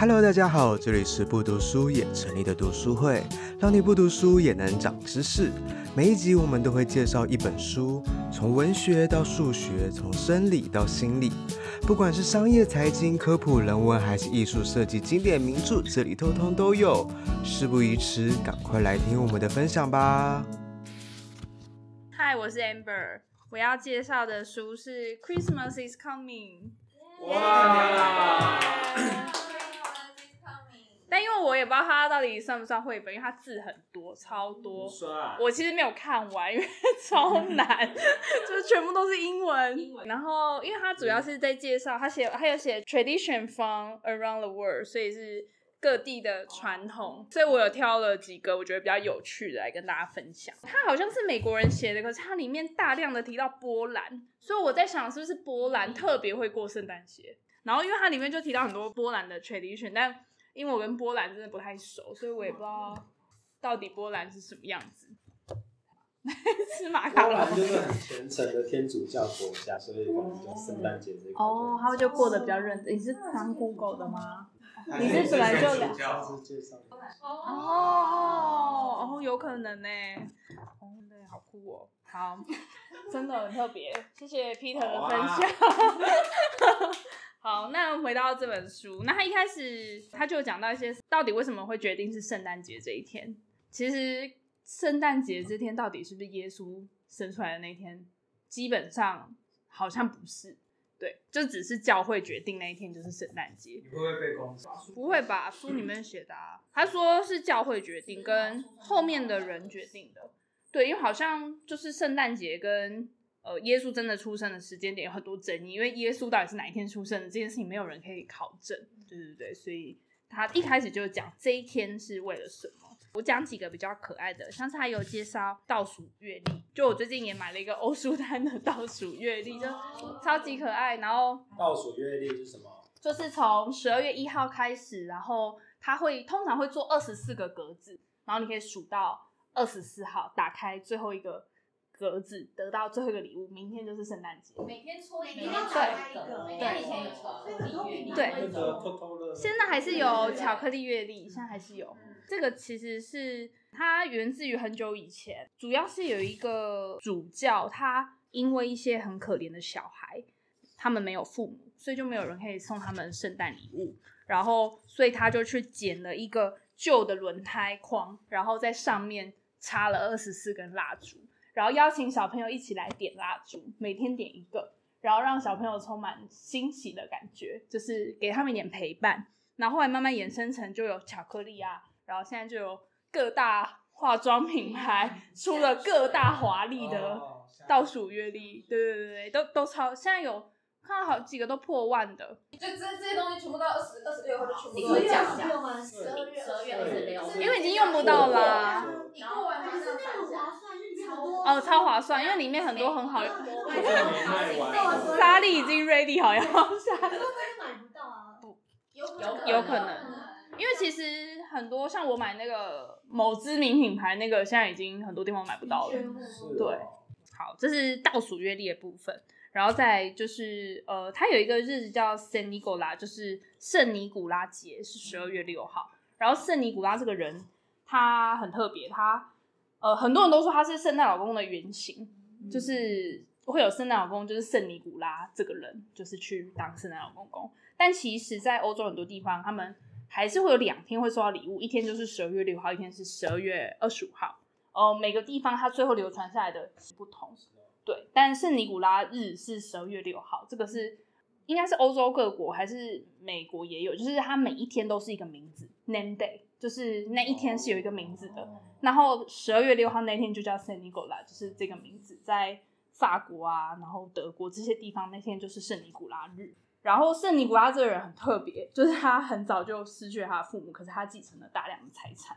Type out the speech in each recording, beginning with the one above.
Hello，大家好，这里是不读书也成立的读书会，让你不读书也能长知识。每一集我们都会介绍一本书，从文学到数学，从生理到心理，不管是商业、财经、科普、人文，还是艺术设计、经典名著，这里通通都有。事不宜迟，赶快来听我们的分享吧。Hi，我是 Amber，我要介绍的书是《Christmas is Coming》。哇！但因为我也不知道它到底算不算绘本，因为它字很多，超多。我其实没有看完，因为 超难，就是全部都是英文。英文。然后，因为它主要是在介绍，它写，他有写 tradition from around the world，所以是各地的传统。所以我有挑了几个我觉得比较有趣的来跟大家分享。它好像是美国人写的，可是它里面大量的提到波兰，所以我在想是不是波兰特别会过圣诞节。然后，因为它里面就提到很多波兰的 tradition，但因为我跟波兰真的不太熟，所以我也不知道到底波兰是什么样子。吃马卡龙。波兰就是很虔诚的天主教国家，所以可能就圣诞节这个。哦，他们就过得比较认真。你是当 Google 的吗？你是本来就两。哦哦，有可能呢。哦，对，好酷哦。好，真的很特别。谢谢 Peter 的分享。好，那回到这本书，那他一开始他就讲到一些，到底为什么会决定是圣诞节这一天？其实圣诞节这天到底是不是耶稣生出来的那天？基本上好像不是，对，就只是教会决定那一天就是圣诞节。你会不会被攻杀？不会吧？书里面写的啊，他说是教会决定，跟后面的人决定的。对，因为好像就是圣诞节跟。呃，耶稣真的出生的时间点有很多争议，因为耶稣到底是哪一天出生的这件事情，没有人可以考证，对对对，所以他一开始就讲这一天是为了什么。我讲几个比较可爱的，上次还有介绍倒数月历，就我最近也买了一个欧舒丹的倒数月历，就超级可爱。然后倒数月历是什么？就是从十二月一号开始，然后他会通常会做二十四个格子，然后你可以数到二十四号，打开最后一个。格子得到最后一个礼物，明天就是圣诞节。每天抽一个，对，对，以前有巧克力月历，对，现在还是有巧克力月历，现在还是有。这个其实是它源自于很久以前，主要是有一个主教，他因为一些很可怜的小孩，他们没有父母，所以就没有人可以送他们圣诞礼物，然后所以他就去捡了一个旧的轮胎框，然后在上面插了二十四根蜡烛。然后邀请小朋友一起来点蜡烛，每天点一个，然后让小朋友充满欣喜的感觉，就是给他们一点陪伴。然后后来慢慢衍生成就有巧克力啊，然后现在就有各大化妆品牌出了各大华丽的倒数月历，对对对对，都都超，现在有。看到好几个都破万的，就这这些东西全部到二十二十六号就全部都降价，十二月十二月二十六，因为已经用不到啦。哦，超划算，因为里面很多很好用。莎莉已经 ready 好要下。可是买不到啊，不，有有可能，因为其实很多像我买那个某知名品牌那个，现在已经很多地方买不到了。对，好，这是倒数月历的部分。然后再就是，呃，它有一个日子叫圣尼古拉，就是圣尼古拉节，是十二月六号。然后圣尼古拉这个人，他很特别，他呃，很多人都说他是圣诞老公公的原型，就是会有圣诞老公，就是圣尼古拉这个人，就是去当圣诞老公公。但其实，在欧洲很多地方，他们还是会有两天会收到礼物，一天就是十二月六号，一天是十二月二十五号。呃，每个地方它最后流传下来的不同。对，但圣尼古拉日是十二月六号，这个是应该是欧洲各国还是美国也有，就是它每一天都是一个名字，name day，就是那一天是有一个名字的。然后十二月六号那天就叫圣尼古拉，就是这个名字，在法国啊，然后德国这些地方那天就是圣尼古拉日。然后圣尼古拉这个人很特别，就是他很早就失去了他的父母，可是他继承了大量的财产。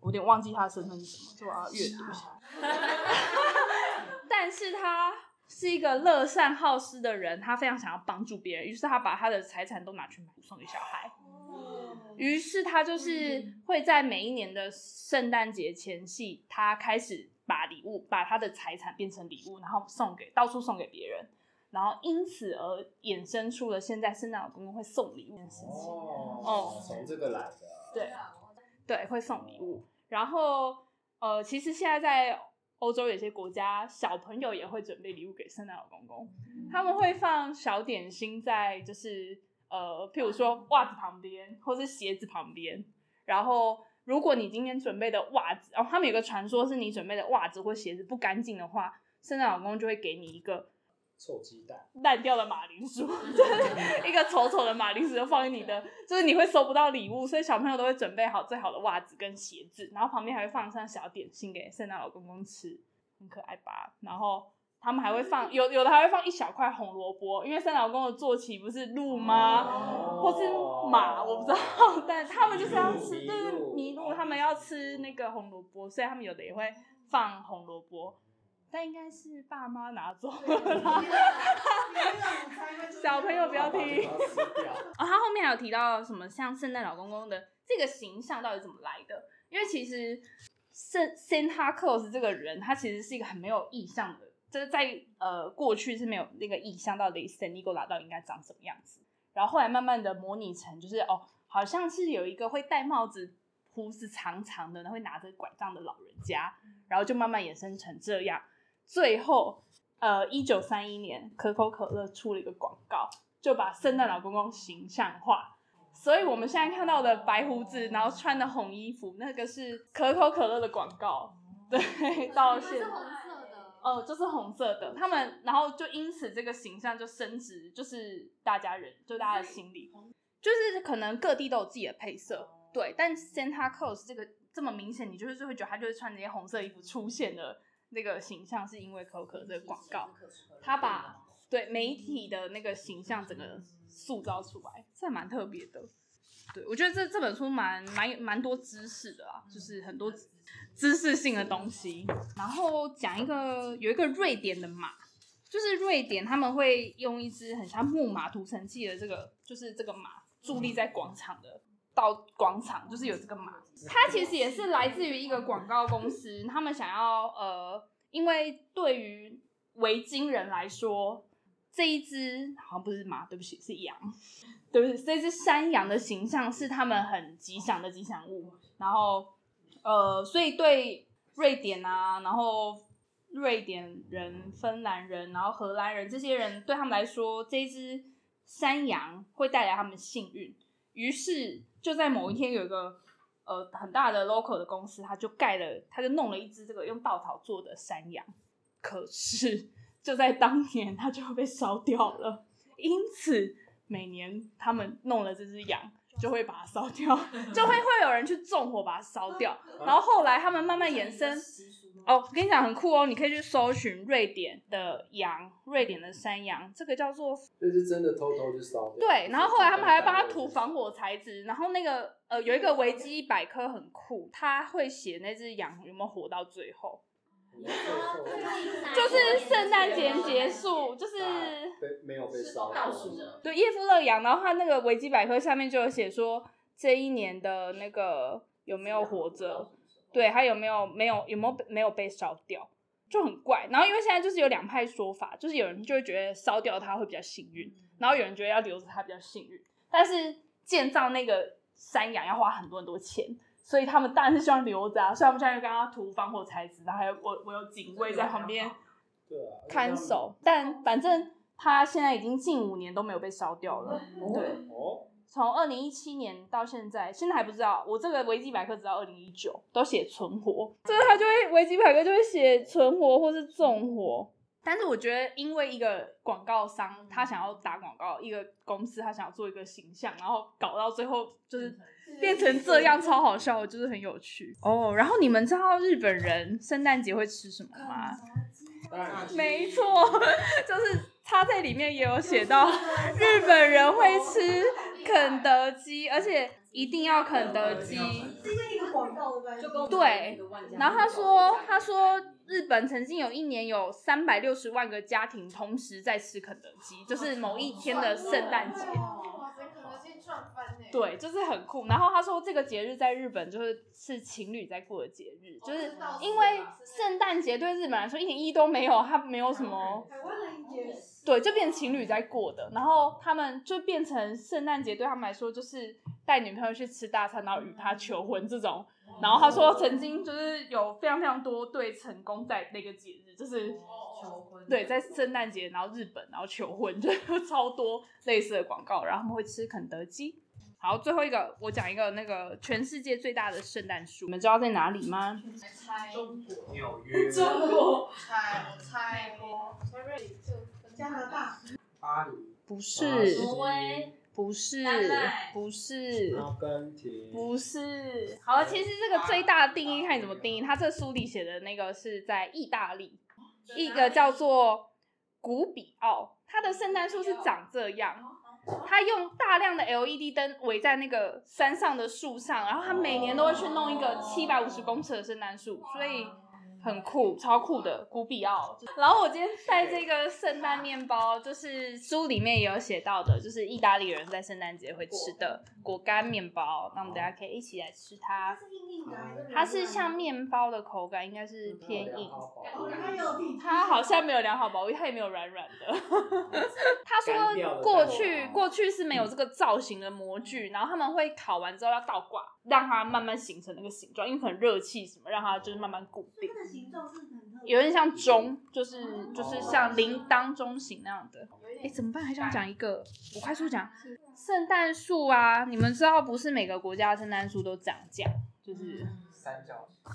我有点忘记他的身份是什么，就我要阅读一下。但是他是一个乐善好施的人，他非常想要帮助别人，于是他把他的财产都拿去买送给小孩。于是他就是会在每一年的圣诞节前夕，他开始把礼物，把他的财产变成礼物，然后送给到处送给别人。然后因此而衍生出了现在圣诞老公公会送礼物的事情。哦，从这个来的。对，对，会送礼物。然后呃，其实现在在欧洲有些国家，小朋友也会准备礼物给圣诞老公公，他们会放小点心在就是呃，譬如说袜子旁边或是鞋子旁边。然后如果你今天准备的袜子，然后他们有个传说是你准备的袜子或鞋子不干净的话，圣诞老公公就会给你一个。臭鸡蛋，烂掉的马铃薯，就 是一个丑丑的马铃薯，就放在你的，就是你会收不到礼物，所以小朋友都会准备好最好的袜子跟鞋子，然后旁边还会放上小点心给圣诞老公公吃，很可爱吧？然后他们还会放，有有的还会放一小块红萝卜，因为圣诞老公公的坐骑不是鹿吗？哦、或是马，我不知道，但他们就是要吃，就是麋鹿，他们要吃那个红萝卜，所以他们有的也会放红萝卜。但应该是爸妈拿走了，小朋友不要听。哦，他后面还有提到什么像圣诞老公公的这个形象到底怎么来的？因为其实圣 Santa Claus 这个人，他其实是一个很没有意象的，就是在呃过去是没有那个意象，到底圣尼古拉到底应该长什么样子？然后后来慢慢的模拟成，就是哦，好像是有一个会戴帽子、胡子长长的，然后会拿着拐杖的老人家，然后就慢慢衍生成这样。最后，呃，一九三一年，可口可乐出了一个广告，就把圣诞老公公形象化。所以我们现在看到的白胡子，然后穿的红衣服，那个是可口可乐的广告。对，到现在，哦，就是红色的。他们，然后就因此这个形象就升值，就是大家人，就大家的心里，就是可能各地都有自己的配色，对。但 Santa Claus 这个这么明显，你就是会觉得他就是穿这些红色衣服出现的。那个形象是因为可口可乐这个广告，他把对媒体的那个形象整个塑造出来，这蛮特别的。对，我觉得这这本书蛮蛮蛮多知识的啊，就是很多知识性的东西。然后讲一个有一个瑞典的马，就是瑞典他们会用一只很像木马涂层器的这个，就是这个马伫立在广场的。到广场就是有这个马，它其实也是来自于一个广告公司，他们想要呃，因为对于维京人来说，这一只好像不是马，对不起，是羊，对不起，这只山羊的形象是他们很吉祥的吉祥物，然后呃，所以对瑞典啊，然后瑞典人、芬兰人，然后荷兰人这些人，对他们来说，这一只山羊会带来他们幸运。于是就在某一天，有一个呃很大的 local 的公司，他就盖了，他就弄了一只这个用稻草做的山羊。可是就在当年，它就被烧掉了。因此每年他们弄了这只羊，就会把它烧掉，就会 会有人去纵火把它烧掉。然后后来他们慢慢延伸。哦，我跟你讲很酷哦，你可以去搜寻瑞典的羊，瑞典的山羊，这个叫做，这是真的偷偷去烧掉。对，然后后来他们还帮他涂防火材质，然后那个呃有一个维基百科很酷，他会写那只羊有没有活到最后，就是圣诞节结束，就是被烧倒数的，对，叶夫勒羊，然后他那个维基百科下面就有写说这一年的那个有没有活着。对，还有没有没有有没有没有被烧掉，就很怪。然后因为现在就是有两派说法，就是有人就会觉得烧掉它会比较幸运，然后有人觉得要留着它比较幸运。但是建造那个山羊要花很多很多钱，所以他们当然是希望留着啊。所以他们现在就刚刚涂防火材质，然后还有我我有警卫在旁边看守。但反正它现在已经近五年都没有被烧掉了。对。从二零一七年到现在，现在还不知道。我这个维基百科直到二零一九，都写存活，这个他就会维基百科就会写存活或是纵火。但是我觉得，因为一个广告商他想要打广告，一个公司他想要做一个形象，然后搞到最后就是变成这样，超好笑，就是很有趣哦。然后你们知道日本人圣诞节会吃什么吗？没错，就是他在里面也有写到，日本人会吃肯德基，而且一定要肯德基。对，然后他说，他说日本曾经有一年有三百六十万个家庭同时在吃肯德基，就是某一天的圣诞节。对，就是很酷。然后他说，这个节日在日本就是是情侣在过的节日，就是因为圣诞节对日本来说一点意义都没有，它没有什么。对，就变情侣在过的，然后他们就变成圣诞节对他们来说就是带女朋友去吃大餐，然后与她求婚这种。然后他说曾经就是有非常非常多对成功在那个节日，就是求婚，对，在圣诞节，然后日本，然后求婚，就超多类似的广告。然后他们会吃肯德基。好，最后一个我讲一个那个全世界最大的圣诞树，你们知道在哪里吗？中国纽约。中国不是。挪威。不是。不是。阿根廷。不是。好了，其实这个最大的定义看你怎么定义。他这书里写的那个是在意大利，一个叫做古比奥，它的圣诞树是长这样。他用大量的 LED 灯围在那个山上的树上，然后他每年都会去弄一个七百五十公尺的圣诞树，所以。很酷，超酷的古比奥。然后我今天带这个圣诞面包，就是书里面也有写到的，就是意大利人在圣诞节会吃的果干面包。那我们等下可以一起来吃它。它是像面包的口感，应该是偏硬。它好像没有良好保护，它也没有软软的。他说过去过去是没有这个造型的模具，然后他们会烤完之后要倒挂，让它慢慢形成那个形状，因为可能热气什么让它就是慢慢固定。有点像钟，就是就是像铃铛钟形那样的。哎、欸，怎么办？还想讲一个，我快速讲。圣诞树啊，你们知道不是每个国家的圣诞树都长这样，就是三角形。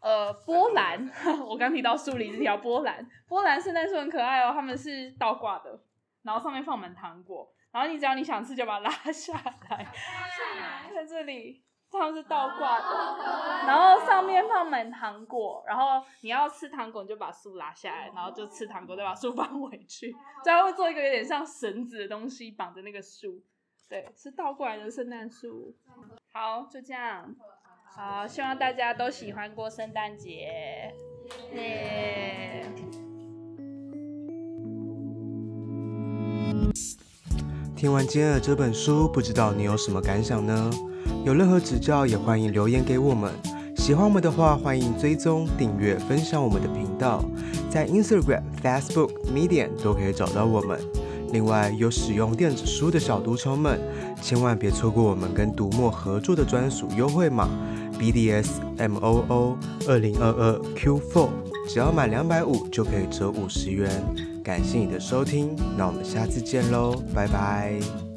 呃，波兰，我刚提到树林这条波兰，波兰圣诞树很可爱哦，他们是倒挂的，然后上面放满糖果，然后你只要你想吃就把它拉下来，在这里。它是倒挂的，然后上面放满糖果，然后你要吃糖果，你就把树拉下来，然后就吃糖果，再把树放回去，最后会做一个有点像绳子的东西绑着那个树，对，是倒过来的圣诞树。好，就这样，好，希望大家都喜欢过圣诞节，耶。听完今天的这本书，不知道你有什么感想呢？有任何指教，也欢迎留言给我们。喜欢我们的话，欢迎追踪、订阅、分享我们的频道，在 Instagram、Facebook、Medium 都可以找到我们。另外，有使用电子书的小读虫们，千万别错过我们跟读墨合作的专属优惠码 BDSMOO 二零二二 Q4，只要满两百五就可以折五十元。感谢你的收听，那我们下次见喽，拜拜。